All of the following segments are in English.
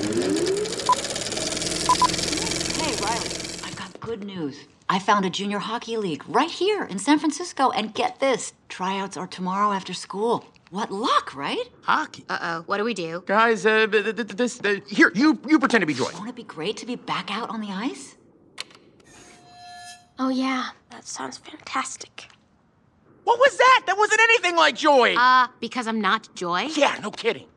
Hey, Riley, I've got good news. I found a junior hockey league right here in San Francisco, and get this tryouts are tomorrow after school. What luck, right? Hockey. Uh oh, what do we do? Guys, uh, th- th- th- this, uh, here, you, you pretend to be Joy. Won't it be great to be back out on the ice? Oh, yeah, that sounds fantastic. What was that? That wasn't anything like Joy. Uh, because I'm not Joy? yeah, no kidding.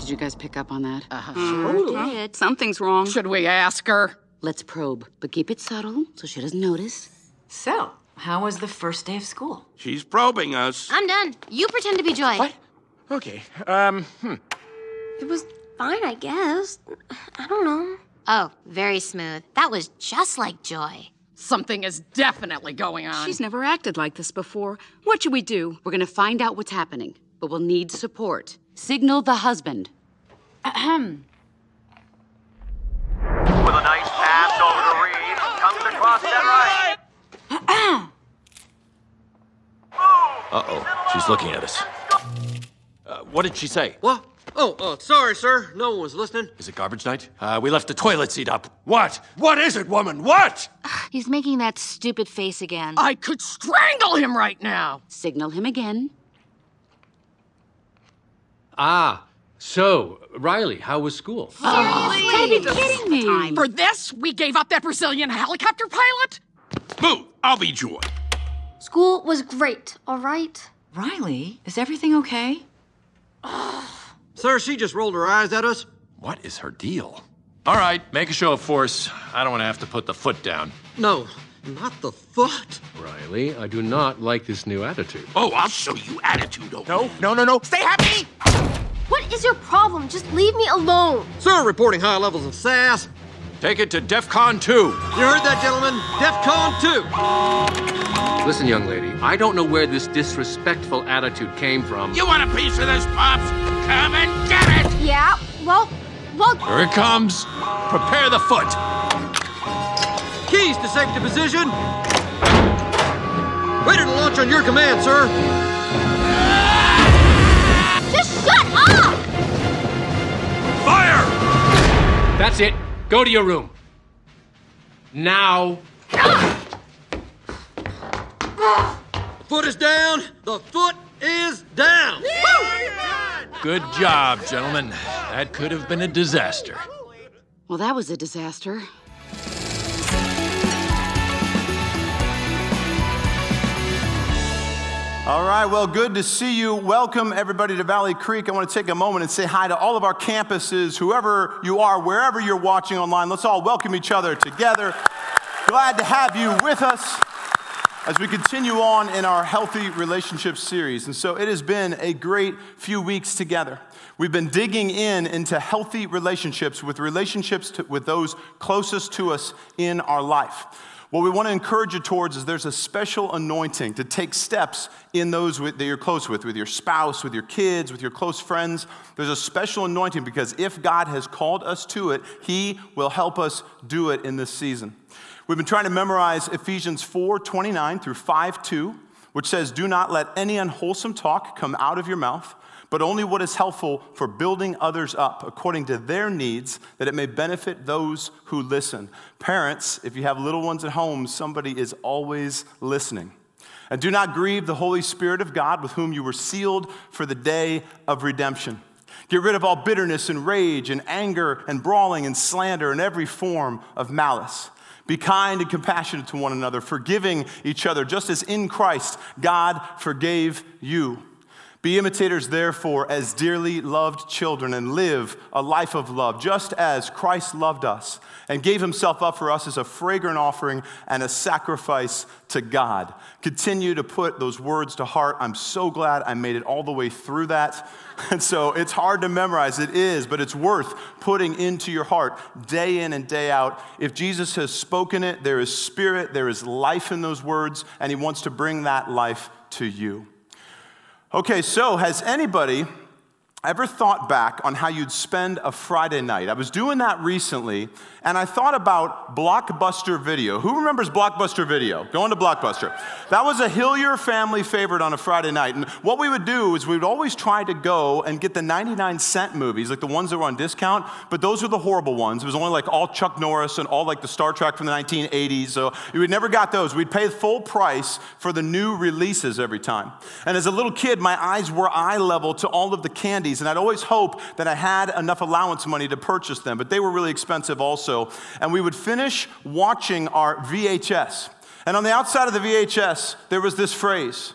Did you guys pick up on that? Uh, sure did. Something's wrong. Should we ask her? Let's probe, but keep it subtle so she doesn't notice. So, how was the first day of school? She's probing us. I'm done. You pretend to be Joy. What? Okay, um, hmm. It was fine, I guess. I don't know. Oh, very smooth. That was just like Joy. Something is definitely going on. She's never acted like this before. What should we do? We're gonna find out what's happening, but we'll need support. Signal the husband. Ahem. With a nice pass over to Reed. Comes across that right. Uh oh, she's looking at us. Uh, what did she say? What? Oh, oh, sorry, sir. No one was listening. Is it garbage night? Uh, we left the toilet seat up. What? What is it, woman? What? He's making that stupid face again. I could strangle him right now. Signal him again. Ah, so, Riley, how was school? Gotta be kidding me. For this, we gave up that Brazilian helicopter pilot? Boo! I'll be Joy. School was great, all right? Riley, is everything okay? Sir, she just rolled her eyes at us. What is her deal? All right, make a show of force. I don't want to have to put the foot down. No, not the foot. Riley, I do not like this new attitude. Oh, I'll show you attitude, okay? No, no, no, no. Stay happy! What is your problem? Just leave me alone. Sir, reporting high levels of sass. Take it to DEFCON 2. You heard that, gentlemen? DEFCON 2. Listen, young lady, I don't know where this disrespectful attitude came from. You want a piece of this, Pops? Come and get it! Yeah, well, well, Here it comes. Prepare the foot. Keys to safety position. Ready to launch on your command, sir. just shut up! Fire! That's it. Go to your room. Now. Foot is down. The foot is down. Good job, gentlemen. That could have been a disaster. Well, that was a disaster. All right, well, good to see you. Welcome, everybody, to Valley Creek. I want to take a moment and say hi to all of our campuses, whoever you are, wherever you're watching online. Let's all welcome each other together. Glad to have you with us as we continue on in our Healthy Relationships series. And so it has been a great few weeks together. We've been digging in into healthy relationships with relationships to, with those closest to us in our life. What we want to encourage you towards is there's a special anointing to take steps in those that you're close with, with your spouse, with your kids, with your close friends. There's a special anointing because if God has called us to it, He will help us do it in this season. We've been trying to memorize Ephesians 4 29 through 5 2, which says, Do not let any unwholesome talk come out of your mouth but only what is helpful for building others up according to their needs, that it may benefit those who listen. Parents, if you have little ones at home, somebody is always listening. And do not grieve the Holy Spirit of God with whom you were sealed for the day of redemption. Get rid of all bitterness and rage and anger and brawling and slander and every form of malice. Be kind and compassionate to one another, forgiving each other, just as in Christ God forgave you. Be imitators, therefore, as dearly loved children, and live a life of love, just as Christ loved us and gave himself up for us as a fragrant offering and a sacrifice to God. Continue to put those words to heart. I'm so glad I made it all the way through that. And so it's hard to memorize, it is, but it's worth putting into your heart day in and day out. If Jesus has spoken it, there is spirit, there is life in those words, and he wants to bring that life to you. Okay, so has anybody ever thought back on how you'd spend a Friday night? I was doing that recently, and I thought about Blockbuster Video. Who remembers Blockbuster Video? Going to Blockbuster. That was a Hillier family favorite on a Friday night. And what we would do is we would always try to go and get the 99 cent movies, like the ones that were on discount, but those were the horrible ones. It was only like all Chuck Norris and all like the Star Trek from the 1980s. So we never got those. We'd pay full price for the new releases every time. And as a little kid, my eyes were eye level to all of the and I'd always hope that I had enough allowance money to purchase them, but they were really expensive also. And we would finish watching our VHS. And on the outside of the VHS, there was this phrase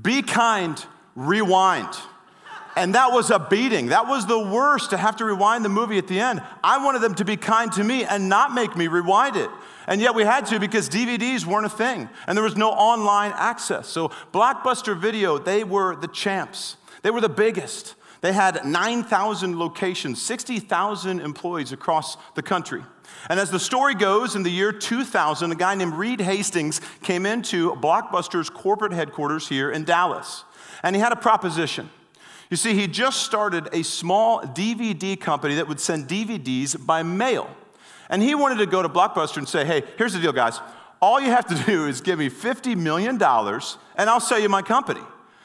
Be kind, rewind. And that was a beating. That was the worst to have to rewind the movie at the end. I wanted them to be kind to me and not make me rewind it. And yet we had to because DVDs weren't a thing and there was no online access. So Blockbuster Video, they were the champs. They were the biggest. They had 9,000 locations, 60,000 employees across the country. And as the story goes, in the year 2000, a guy named Reed Hastings came into Blockbuster's corporate headquarters here in Dallas. And he had a proposition. You see, he just started a small DVD company that would send DVDs by mail. And he wanted to go to Blockbuster and say, hey, here's the deal, guys. All you have to do is give me $50 million and I'll sell you my company.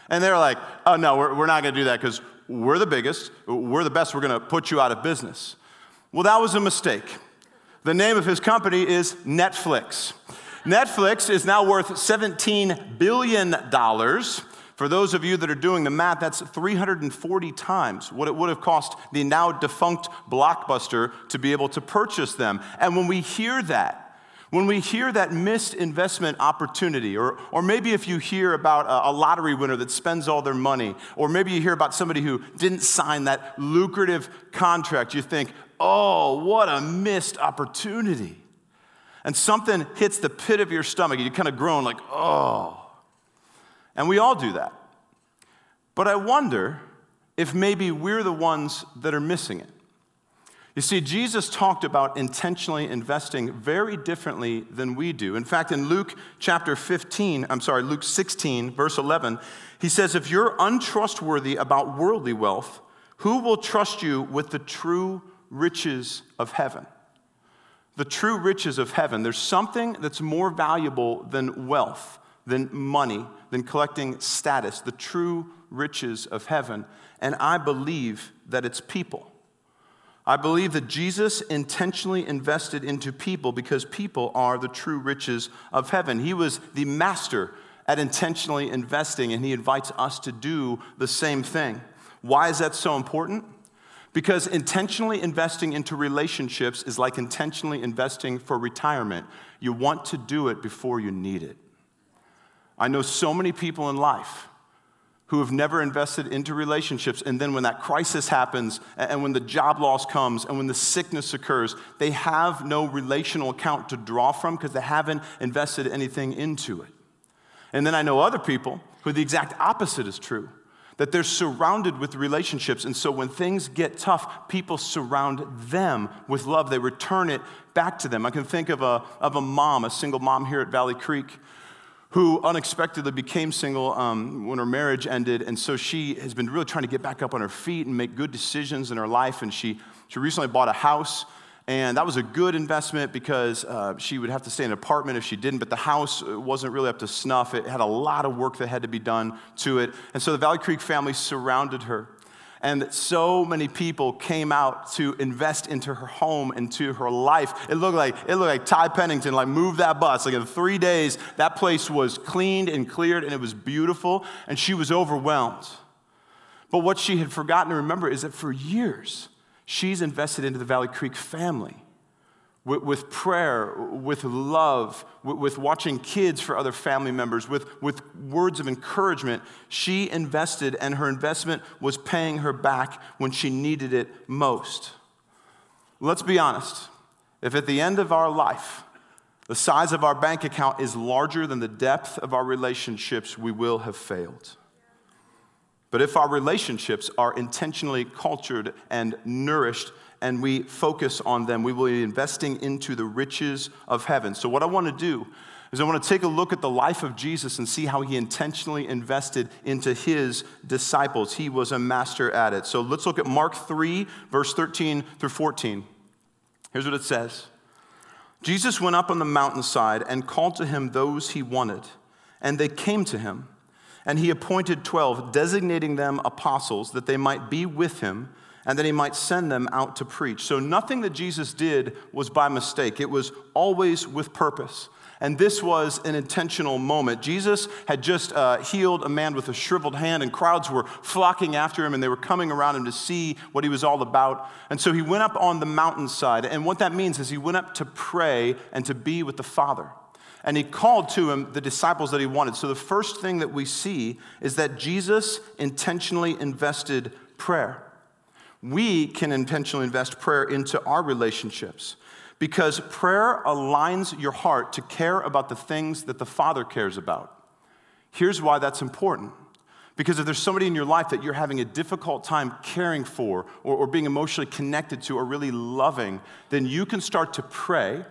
And they're like, oh, no, we're, we're not going to do that because we're the biggest, we're the best, we're going to put you out of business. Well, that was a mistake. The name of his company is Netflix. Netflix is now worth $17 billion. For those of you that are doing the math, that's 340 times what it would have cost the now defunct Blockbuster to be able to purchase them. And when we hear that, when we hear that missed investment opportunity, or, or maybe if you hear about a, a, lottery winner that spends all their money, or maybe you hear about somebody who didn't sign that lucrative contract, you think, oh, what a missed opportunity. And something hits the pit of your stomach, and you kind of groan, like, oh. And we all do that. But I wonder if maybe we're the ones that are missing it. You see, Jesus talked about intentionally investing very differently than we do. In fact, in Luke chapter 15, I'm sorry, Luke 16, verse 11, he says, If you're untrustworthy about worldly wealth, who will trust you with the true riches of heaven? The true riches of heaven. There's something that's more valuable than wealth, than money, than collecting status, the true riches of heaven. And I believe that it's people. I believe that Jesus intentionally invested into people because people are the true riches of heaven. He was the master at intentionally investing, and he invites us to do the same thing. Why is that so important? Because intentionally investing into relationships is like intentionally investing for retirement. You want to do it before you need it. I know so many people in life who have never invested into relationships. And then when that crisis happens, and when the job loss comes, and when the sickness occurs, they have no relational account to draw from because they haven't invested anything into it. And then I know other people who the exact opposite is true that they're surrounded with relationships. And so when things get tough, people surround them with love. They return it back to them. I can think of a, of a mom, a single mom here at Valley Creek, who unexpectedly became single um, when her marriage ended. And so she has been really trying to get back up on her feet and make good decisions in her life. And she, she recently bought a house. And that was a good investment because uh, she would have to stay in an apartment if she didn't, but the house uh, wasn't really up to snuff. It had a lot of work that had to be done to it. And so the Valley Creek family surrounded her and so many people came out to invest into her home, into her life. It looked like it looked like Ty Pennington like moved that bus. Like in three days, that place was cleaned and cleared, and it was beautiful. And she was overwhelmed. But what she had forgotten to remember is that for years, she's invested into the Valley Creek family with, with prayer, with love, with, with, watching kids for other family members, with, with words of encouragement. She invested, and her investment was paying her back when she needed it most. Let's be honest. If at the end of our life, the size of our bank account is larger than the depth of our relationships, we will have failed. But if our relationships are intentionally cultured and nourished, and we focus on them, we will be investing into the riches of heaven. So, what I want to do is I want to take a look at the life of Jesus and see how he intentionally invested into his disciples. He was a master at it. So let's look at Mark 3, verse 13 through 14. Here's what it says Jesus went up on the mountainside and called to him those he wanted, and they came to him. And he appointed 12, designating them apostles, that they might be with him and that he might send them out to preach. So nothing that Jesus did was by mistake, it was always with purpose. And this was an intentional moment. Jesus had just uh, healed a man with a shriveled hand, and crowds were flocking after him, and they were coming around him to see what he was all about. And so he went up on the mountainside. And what that means is he went up to pray and to be with the Father. And he called to him the disciples that he wanted. So the first thing that we see is that Jesus intentionally invested prayer. We can intentionally invest prayer into our relationships. Because prayer aligns your heart to care about the things that the Father cares about. Here's why that's important. Because if there's somebody in your life that you're having a difficult time caring for or, or, being emotionally connected to or really loving, then you can start to pray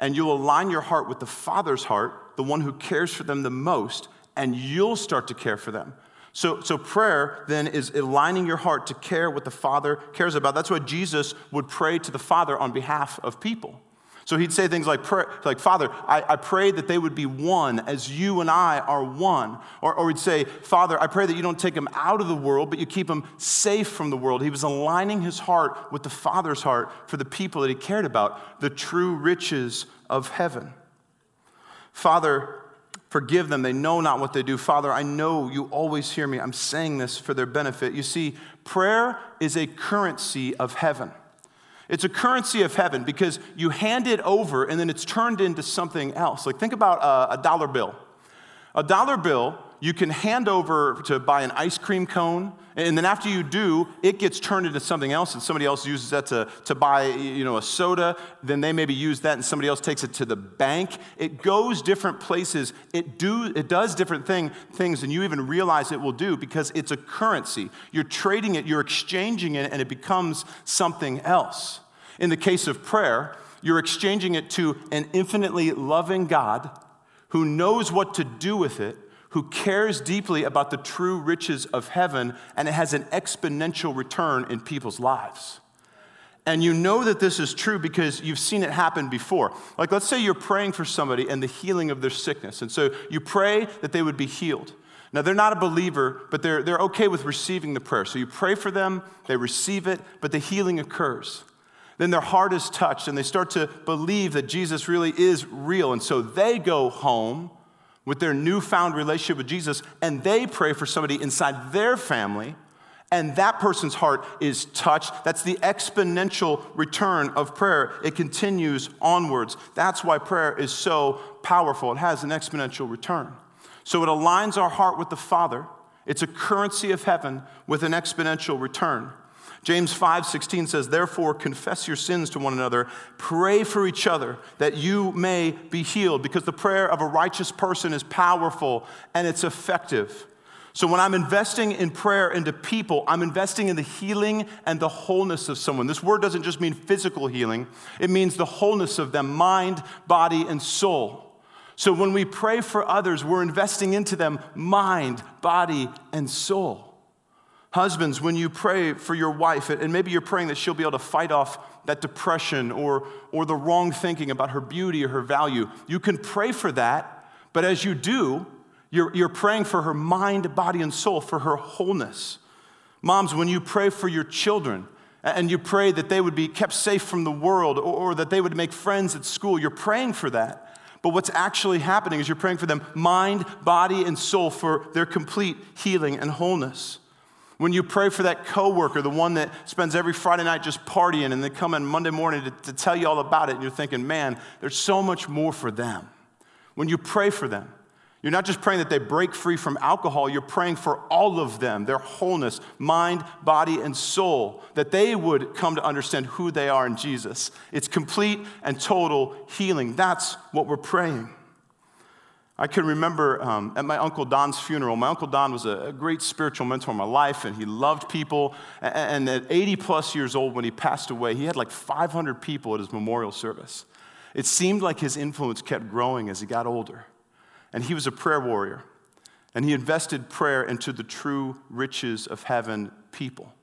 and you'll align your heart with the Father's heart, the one who cares for them the most, and you'll start to care for them. So, so prayer then is aligning your heart to care what the Father cares about. That's why Jesus would pray to the Father on behalf of people. So he'd say things like, like Father, I, I pray that they would be one as you and I are one. Or, or he'd say, Father, I pray that you don't take them out of the world, but you keep them safe from the world. He was aligning his heart with the Father's heart for the people that he cared about, the true riches of heaven. Father, Forgive them. They know not what they do. Father, I know you always hear me. I'm saying this for their benefit. You see, prayer is a currency of heaven. It's a currency of heaven because you hand it over and then it's turned into something else. Like, think about a, a dollar bill. A dollar bill you can hand over to buy an ice cream cone, and then after you do, it gets turned into something else, and somebody else uses that to, to buy you know, a soda. Then they maybe use that, and somebody else takes it to the bank. It goes different places. It, do, it does different thing, things than you even realize it will do because it's a currency. You're trading it, you're exchanging it, and it becomes something else. In the case of prayer, you're exchanging it to an infinitely loving God who knows what to do with it who cares deeply about the true riches of heaven, and it has an exponential return in people's lives. And you know that this is true because you've seen it happen before. Like, let's say you're praying for somebody and the healing of their sickness. And so you pray that they would be healed. Now, they're not a believer, but they're, they're okay with receiving the prayer. So you pray for them, they receive it, but the healing occurs. Then their heart is touched and they start to believe that Jesus really is real. And so they go home with their newfound relationship with Jesus and they pray for somebody inside their family and that person's heart is touched. That's the exponential return of prayer. It continues onwards. That's why prayer is so powerful. It has an exponential return. So it aligns our heart with the Father. It's a currency of heaven with an exponential return. James 5 16 says, Therefore, confess your sins to one another, pray for each other that you may be healed, because the prayer of a righteous person is powerful and it's effective. So, when I'm investing in prayer into people, I'm investing in the healing and the wholeness of someone. This word doesn't just mean physical healing, it means the wholeness of them mind, body, and soul. So, when we pray for others, we're investing into them mind, body, and soul. Husbands, when you pray for your wife, and maybe you're praying that she'll be able to fight off that depression or, or the wrong thinking about her beauty or her value, you can pray for that, but as you do, you're, you're praying for her mind, body, and soul, for her wholeness. Moms, when you pray for your children, and you pray that they would be kept safe from the world or, or that they would make friends at school, you're praying for that. But what's actually happening is you're praying for them mind, body, and soul for their complete healing and wholeness. When you pray for that coworker, the one that spends every Friday night just partying and they come in Monday morning to, to tell you all about it, and you're thinking, man, there's so much more for them. When you pray for them, you're not just praying that they break free from alcohol, you're praying for all of them, their wholeness, mind, body, and soul, that they would come to understand who they are in Jesus. It's complete and total healing. That's what we're praying. I can remember um, at my Uncle Don's funeral, my Uncle Don was a, a, great spiritual mentor in my life, and he loved people. And, and at 80 plus years old, when he passed away, he had like 500 people at his memorial service. It seemed like his influence kept growing as he got older. And he was a prayer warrior. And he invested prayer into the true riches of heaven people.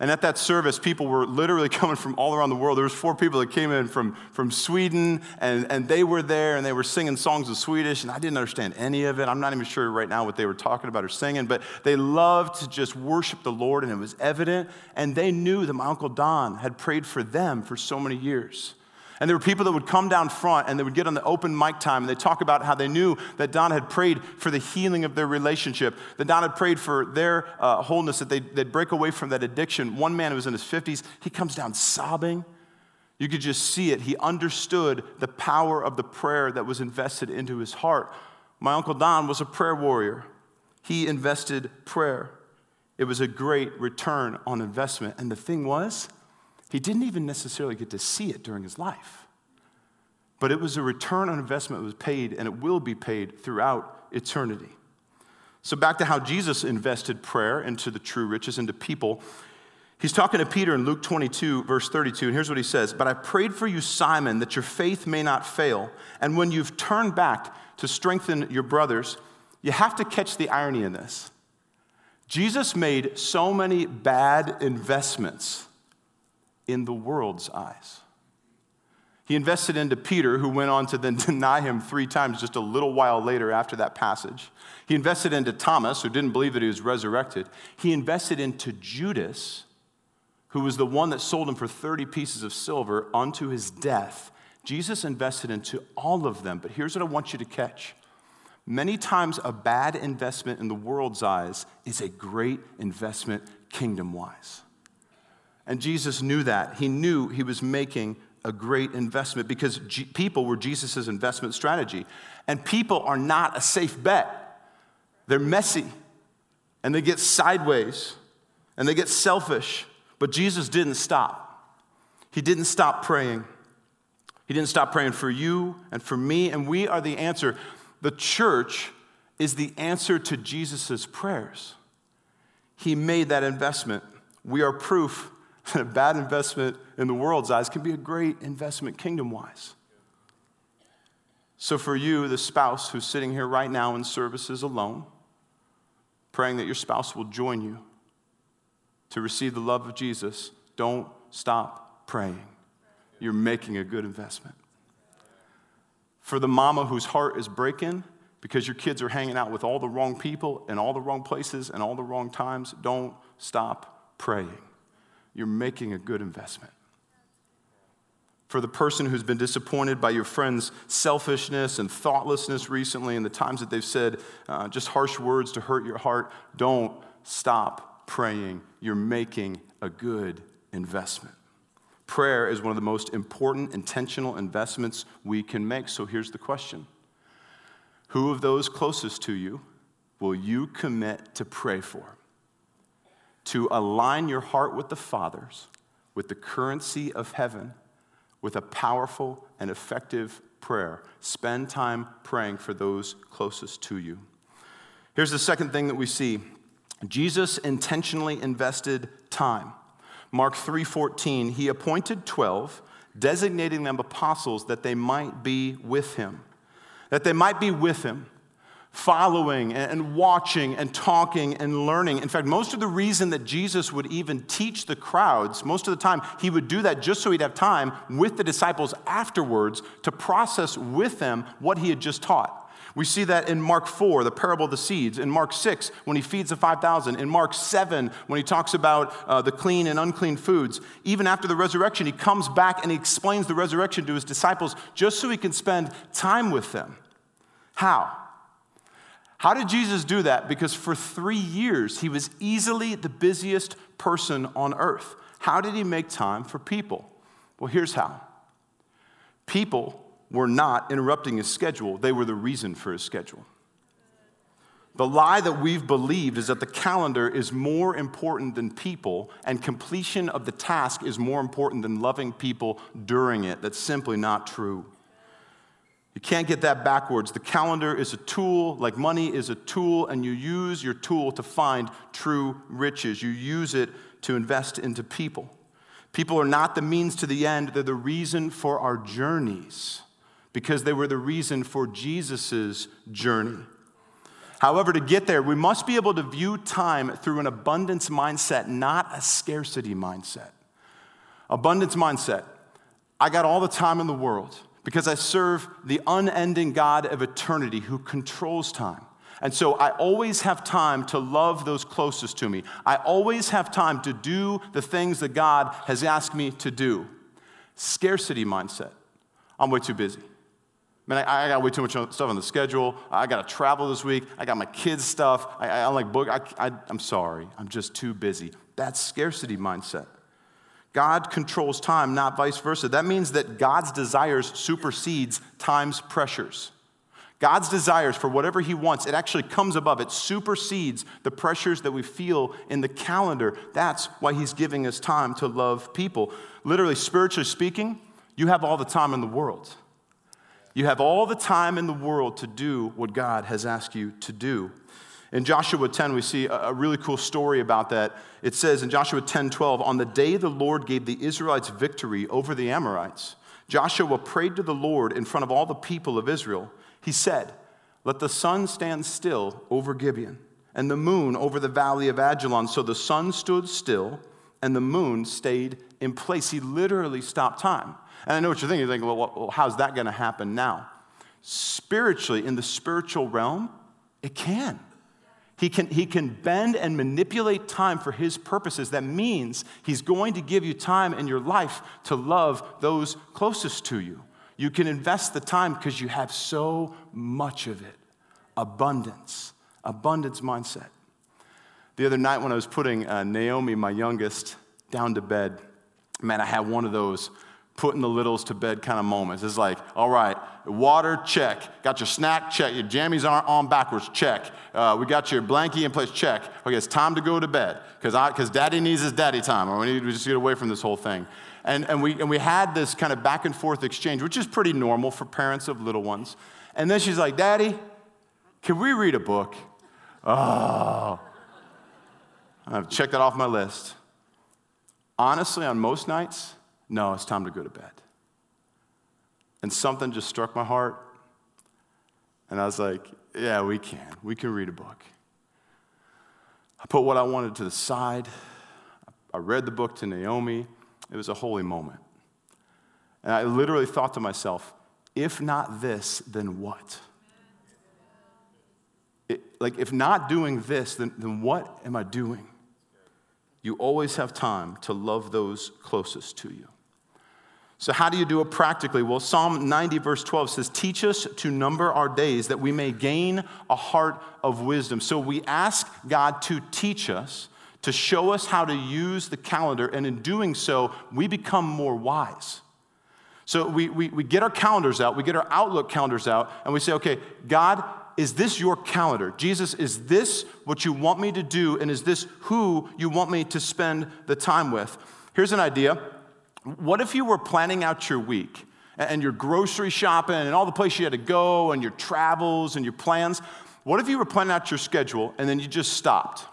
And at that service, people were literally coming from all around the world. There was four people that came in from, from Sweden, and, and they were there, and they were singing songs of Swedish, and I didn't understand any of it. I'm not even sure right now what they were talking about or singing, but they loved to just worship the Lord, and it was evident. And they knew that my Uncle Don had prayed for them for so many years. And there were people that would come down front and they would get on the open mic time and they talk about how they knew that Don had prayed for the healing of their relationship, that Don had prayed for their uh, wholeness, that they'd, they'd break away from that addiction. One man who was in his 50s, he comes down sobbing. You could just see it. He understood the power of the prayer that was invested into his heart. My Uncle Don was a prayer warrior, he invested prayer. It was a great return on investment. And the thing was, he didn't even necessarily get to see it during his life. But it was a return on investment that was paid, and it will be paid throughout eternity. So, back to how Jesus invested prayer into the true riches, into people. He's talking to Peter in Luke 22, verse 32, and here's what he says But I prayed for you, Simon, that your faith may not fail. And when you've turned back to strengthen your brothers, you have to catch the irony in this. Jesus made so many bad investments in the world's eyes. He invested into Peter, who went on to then deny him three times just a little while later after that passage. He invested into Thomas, who didn't believe that he was resurrected. He invested into Judas, who was the one that sold him for 30 pieces of silver unto his death. Jesus invested into all of them. But here's what I want you to catch many times, a bad investment in the world's eyes is a great investment kingdom wise. And Jesus knew that. He knew he was making a great investment because G- people were Jesus' investment strategy. And people are not a safe bet. They're messy and they get sideways and they get selfish. But Jesus didn't stop. He didn't stop praying. He didn't stop praying for you and for me, and we are the answer. The church is the answer to Jesus' prayers. He made that investment. We are proof a bad investment in the world's eyes can be a great investment kingdom wise. So, for you, the spouse who's sitting here right now in services alone, praying that your spouse will join you to receive the love of Jesus, don't stop praying. You're making a good investment. For the mama whose heart is breaking because your kids are hanging out with all the wrong people in all the wrong places and all the wrong times, don't stop praying you're making a good investment. For the person who's been disappointed by your friend's selfishness and thoughtlessness recently and the times that they've said uh, just harsh words to hurt your heart, don't stop praying. You're making a good investment. Prayer is one of the most important intentional investments we can make. So here's the question Who of those closest to you will you commit to pray for? To align your heart with the Father's, with the currency of heaven, with a powerful and effective prayer. Spend time praying for those closest to you. Here's the second thing that we see Jesus intentionally invested time. Mark 3:14, he appointed 12, designating them apostles that they might be with him. That they might be with him following and watching and talking and learning. In fact, most of the reason that Jesus would even teach the crowds, most of the time, he would do that just so he'd have time with the disciples afterwards to process with them what he had just taught. We see that in Mark 4, the parable of the seeds, in Mark 6, when he feeds the 5,000, in Mark 7, when he talks about uh, the clean and unclean foods. Even after the resurrection, he comes back and he explains the resurrection to his disciples just so he can spend time with them. How? How did Jesus do that? Because for three years, he was easily the busiest person on earth. How did he make time for people? Well, here's how people were not interrupting his schedule, they were the reason for his schedule. The lie that we've believed is that the calendar is more important than people, and completion of the task is more important than loving people during it. That's simply not true. You can't get that backwards. The calendar is a tool, like money is a tool, and you use your tool to find true riches. You use it to invest into people. People are not the means to the end, they're the reason for our journeys because they were the reason for Jesus' journey. However, to get there, we must be able to view time through an abundance mindset, not a scarcity mindset. Abundance mindset. I got all the time in the world because I serve the unending God of eternity who controls time. And so I always have time to love those closest to me. I always have time to do the things that God has asked me to do. Scarcity mindset. I'm way too busy. Man, I, I got way too much stuff on the schedule. I got to travel this week. I got my kids' stuff. I, I, like book. I, I, I'm sorry. I'm just too busy. That's scarcity mindset. God controls time, not vice versa. That means that God's desires supersedes time's pressures. God's desires for whatever He wants, it actually comes above, it supersedes the pressures that we feel in the calendar. That's why He's giving us time to love people. Literally, spiritually speaking, you have all the time in the world. You have all the time in the world to do what God has asked you to do. In Joshua 10, we see a really cool story about that. It says in Joshua 10 12, on the day the Lord gave the Israelites victory over the Amorites, Joshua prayed to the Lord in front of all the people of Israel. He said, Let the sun stand still over Gibeon, and the moon over the valley of Ajalon. So the sun stood still, and the moon stayed in place. He literally stopped time. And I know what you're thinking. You're thinking, well, how's that going to happen now? Spiritually, in the spiritual realm, it can. He can, he can bend and manipulate time for his purposes. That means he's going to give you time in your life to love those closest to you. You can invest the time because you have so much of it. Abundance, abundance mindset. The other night when I was putting uh, Naomi, my youngest, down to bed, man, I had one of those putting the littles to bed kind of moments. It's like, all right, water, check. Got your snack, check. Your jammies aren't on backwards, check. Uh, we got your blankie in place, check. Okay, it's time to go to bed because daddy needs his daddy time, or we need to just get away from this whole thing. And, and, we, and we had this kind of back and forth exchange, which is pretty normal for parents of little ones. And then she's like, Daddy, can we read a book? Oh. I've checked that off my list. Honestly, on most nights, no, it's time to go to bed. And something just struck my heart. And I was like, yeah, we can. We can read a book. I put what I wanted to the side. I read the book to Naomi. It was a holy moment. And I literally thought to myself, if not this, then what? It, like, if not doing this, then, then what am I doing? You always have time to love those closest to you. So, how do you do it practically? Well, Psalm 90, verse 12 says, Teach us to number our days that we may gain a heart of wisdom. So, we ask God to teach us, to show us how to use the calendar, and in doing so, we become more wise. So, we, we, we get our calendars out, we get our Outlook calendars out, and we say, Okay, God, is this your calendar? Jesus, is this what you want me to do, and is this who you want me to spend the time with? Here's an idea what if you were planning out your week and your grocery shopping and all the places you had to go and your travels and your plans? What if you were planning out your schedule and then you just stopped?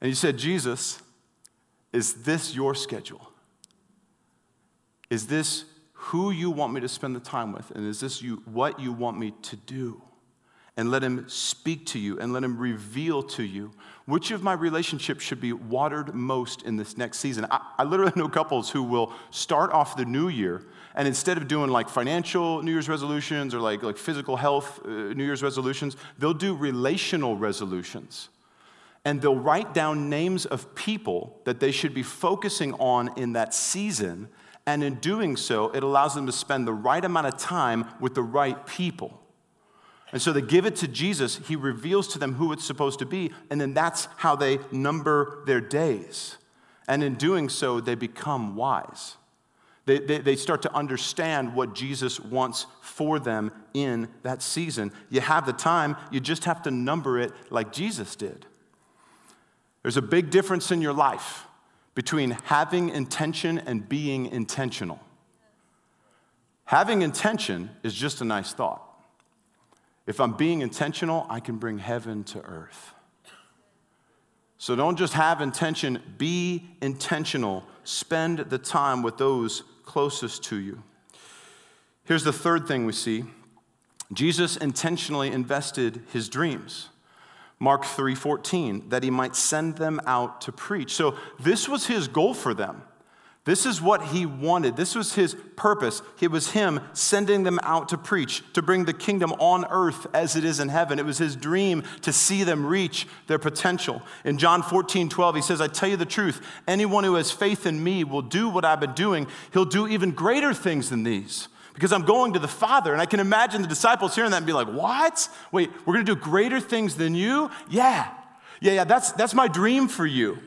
And you said, Jesus, is this your schedule? Is this who you want me to spend the time with? And is this you, what you want me to do? And let him speak to you and let him reveal to you which of my relationships should be watered most in this next season. I, I, literally know couples who will start off the new year and instead of doing like financial New Year's resolutions or like, like physical health uh, New Year's resolutions, they'll do relational resolutions. And they'll write down names of people that they should be focusing on in that season. And in doing so, it allows them to spend the right amount of time with the right people. And so they give it to Jesus. He reveals to them who it's supposed to be, and then that's how they number their days. And in doing so, they become wise. They, they, they, start to understand what Jesus wants for them in that season. You have the time, you just have to number it like Jesus did. There's a big difference in your life between having intention and being intentional. Having intention is just a nice thought. If I'm being intentional, I can bring heaven to earth. So don't just have intention, be intentional. Spend the time with those closest to you. Here's the third thing we see Jesus intentionally invested his dreams. Mark 3:14 that he might send them out to preach. So this was his goal for them. This is what he wanted. This was his purpose. It was him sending them out to preach, to bring the kingdom on earth as it is in heaven. It was his dream to see them reach their potential. In John 14, 12, he says, I tell you the truth, anyone who has faith in me will do what I've been doing. He'll do even greater things than these because I'm going to the Father. And I can imagine the disciples hearing that and be like, What? Wait, we're going to do greater things than you? Yeah. Yeah, yeah, that's, that's my dream for you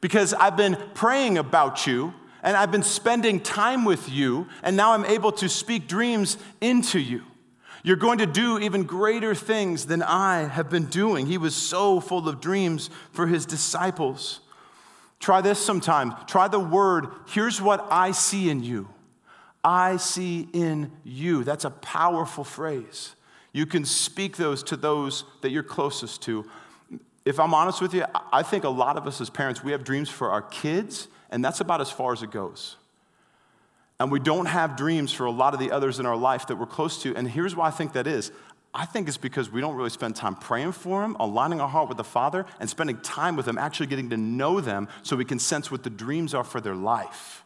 because I've been praying about you and I've been spending time with you, and now I'm able to speak dreams into you. You're going to do even greater things than I have been doing. He was so full of dreams for his disciples. Try this sometime. Try the word, here's what I see in you. I see in you. That's a powerful phrase. You can speak those to those that you're closest to. If I'm honest with you, I think a lot of us as parents, we have dreams for our kids and that's about as far as it goes. And we don't have dreams for a lot of the others in our life that we're close to. And here's why I think that is I think it's because we don't really spend time praying for them, aligning our heart with the Father, and spending time with them, actually getting to know them so we can sense what the dreams are for their life.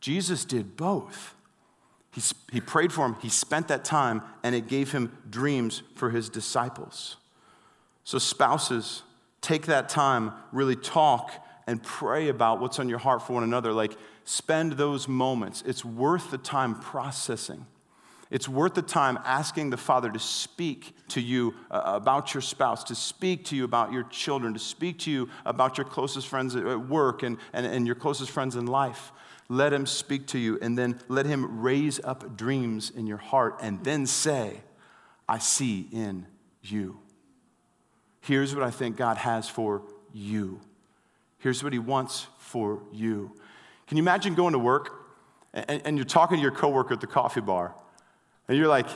Jesus did both. He, he prayed for him, he spent that time, and it gave him dreams for his disciples. So, spouses, take that time, really talk and pray about what's on your heart for one another. Like, spend those moments. It's worth the time processing. It's worth the time asking the Father to speak to you uh, about your spouse, to speak to you about your children, to speak to you about your closest friends at work and, and, and your closest friends in life. Let Him speak to you, and then let Him raise up dreams in your heart, and then say, I see in you. Here's what I think God has for you. Here's what he wants for you. Can you imagine going to work and, and, you're talking to your coworker at the coffee bar, and you're like,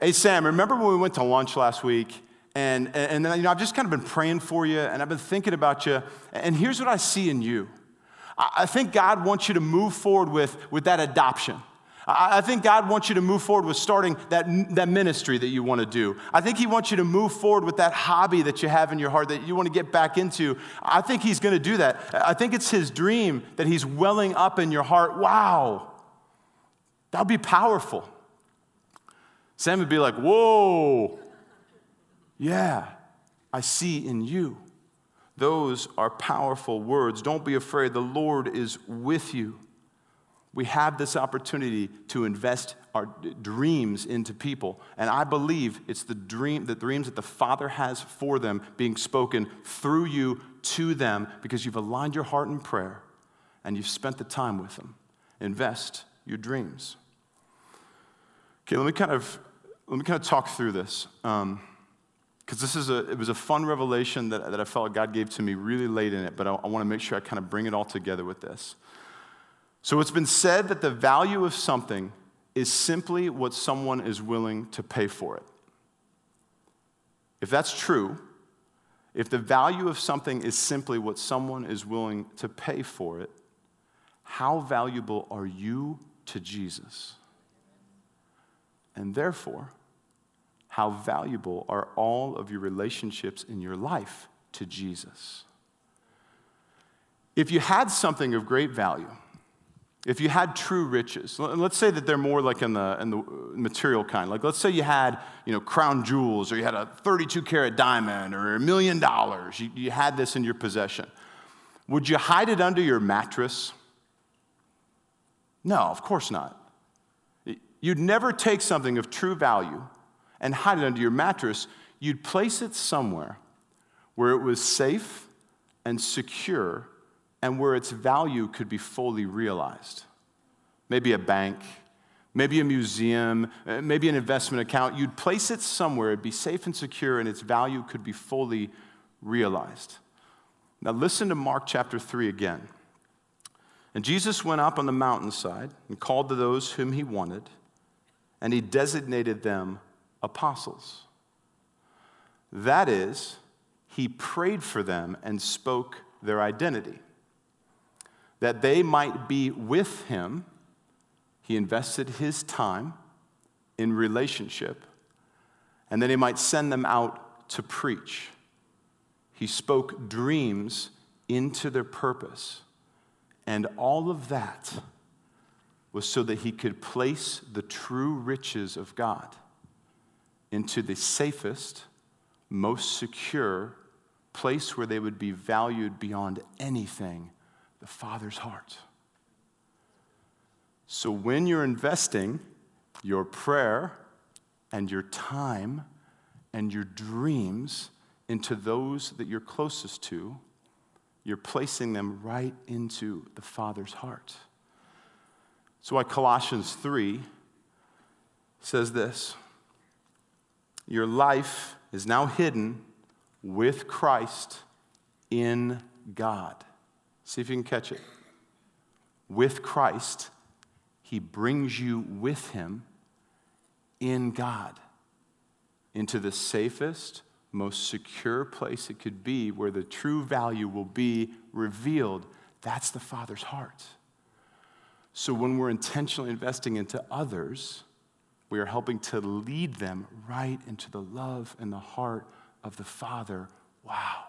"Hey Sam, remember when we went to lunch last week?" And and then you know I've just kind of been praying for you, and I've been thinking about you. And here's what I see in you. I think God wants you to move forward with, with that adoption. I think God wants you to move forward with starting that, that ministry that you want to do. I think He wants you to move forward with that hobby that you have in your heart that you want to get back into. I think He's going to do that. I think it's His dream that He's welling up in your heart. Wow, that would be powerful. Sam would be like, Whoa, yeah, I see in you. Those are powerful words. Don't be afraid. The Lord is with you we have this opportunity to invest our dreams into people. And I believe it's the dream, the dreams that the Father has for them being spoken through you to them because you've aligned your heart in prayer and you've spent the time with them. Invest your dreams. Okay, let me kind of let me kind of talk through this. Um, because this is a it was a fun revelation that, that I felt God gave to me really late in it, but I, I want to make sure I kind of bring it all together with this. So it's been said that the value of something is simply what someone is willing to pay for it. If that's true, if the value of something is simply what someone is willing to pay for it, how valuable are you to Jesus? And therefore, how valuable are all of your relationships in your life to Jesus? If you had something of great value, if you had true riches, let's say that they're more like in the, in the material kind. Like, let's say you had, you know, crown jewels, or you had a 32 carat diamond, or a million dollars. You, you had this in your possession. Would you hide it under your mattress? No, of course not. You'd never take something of true value and hide it under your mattress. You'd place it somewhere where it was safe and secure and where its value could be fully realized. Maybe a bank, maybe a museum, uh, maybe an investment account. You'd place it somewhere, it'd be safe and secure, and its value could be fully realized. Now, listen to Mark chapter 3 again. And Jesus went up on the mountainside and called to those whom he wanted, and he designated them apostles. That is, he prayed for them and spoke their identity. That they might be with him, he invested his time in relationship, and that he might send them out to preach. He spoke dreams into their purpose. And all of that was so that he could place the true riches of God into the safest, most secure place where they would be valued beyond anything the Father's heart. So when you're investing your prayer and your time and your dreams into those that you're closest to, you're placing them right into the Father's heart. So why Colossians 3 says this Your life is now hidden with Christ in God. See if you can catch it. With Christ, He brings you with Him in God into the safest, most secure place it could be where the true value will be revealed. That's the Father's heart. So when we're intentionally investing into others, we are helping to lead them right into the love and the heart of the Father. Wow.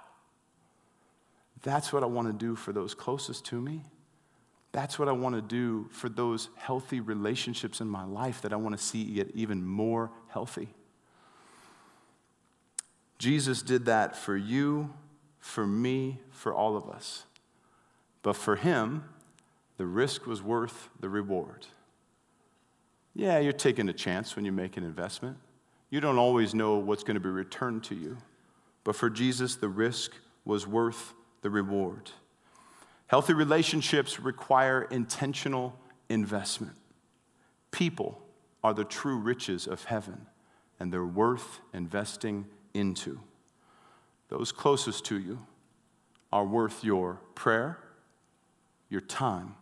That's what I want to do for those closest to me. That's what I want to do for those healthy relationships in my life that I want to see get even more healthy. Jesus did that for you, for me, for all of us. But for him, the risk was worth the reward. Yeah, you're taking a chance when you make an investment. You don't always know what's going to be returned to you. But for Jesus, the risk was worth the reward. Healthy relationships require intentional investment. People are the true riches of heaven, and they're worth investing into. Those closest to you are worth your prayer, your time,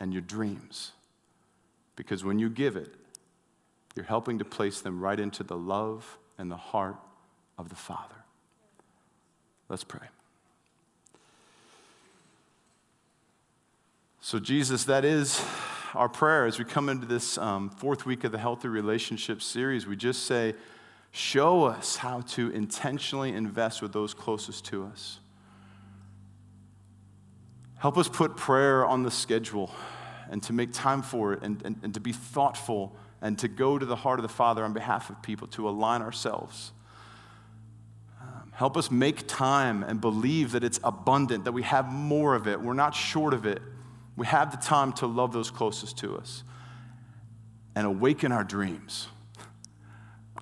and your dreams. Because when you give it, you're helping to place them right into the love and the heart of the Father. Let's pray. So, Jesus, that is our prayer as we come into this um, fourth week of the Healthy Relationships series. We just say, Show us how to intentionally invest with those closest to us. Help us put prayer on the schedule and to make time for it and, and, and to be thoughtful and to go to the heart of the Father on behalf of people, to align ourselves. Um, help us make time and believe that it's abundant, that we have more of it. We're not short of it. We have the time to love those closest to us and awaken our dreams.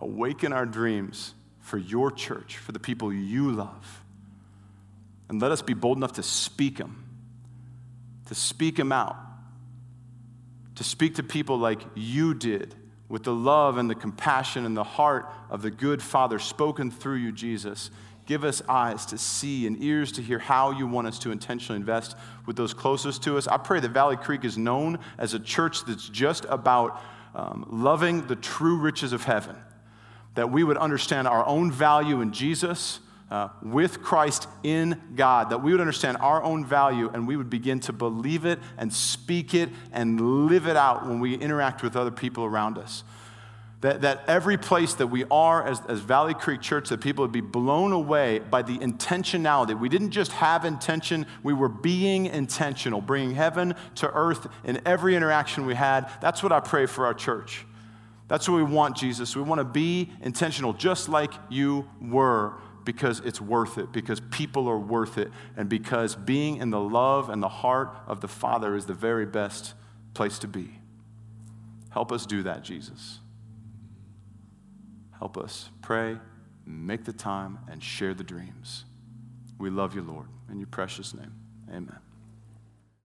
Awaken our dreams for your church, for the people you love. And let us be bold enough to speak them, to speak them out, to speak to people like you did with the love and the compassion and the heart of the good Father spoken through you, Jesus. Give us eyes to see and ears to hear how you want us to intentionally invest with those closest to us. I pray that Valley Creek is known as a church that's just about um, loving the true riches of heaven, that we would understand our own value in Jesus uh, with Christ in God, that we would understand our own value and we would begin to believe it and speak it and live it out when we interact with other people around us. That, that every place that we are as, as Valley Creek Church, that people would be blown away by the intentionality. We didn't just have intention, we were being intentional, bringing heaven to earth in every interaction we had. That's what I pray for our church. That's what we want, Jesus. We want to be intentional, just like you were because it's worth it, because people are worth it, and because being in the love and the heart of the Father is the very best place to be. Help us do that, Jesus. Help us pray, make the time, and share the dreams. We love you, Lord. In your precious name, amen.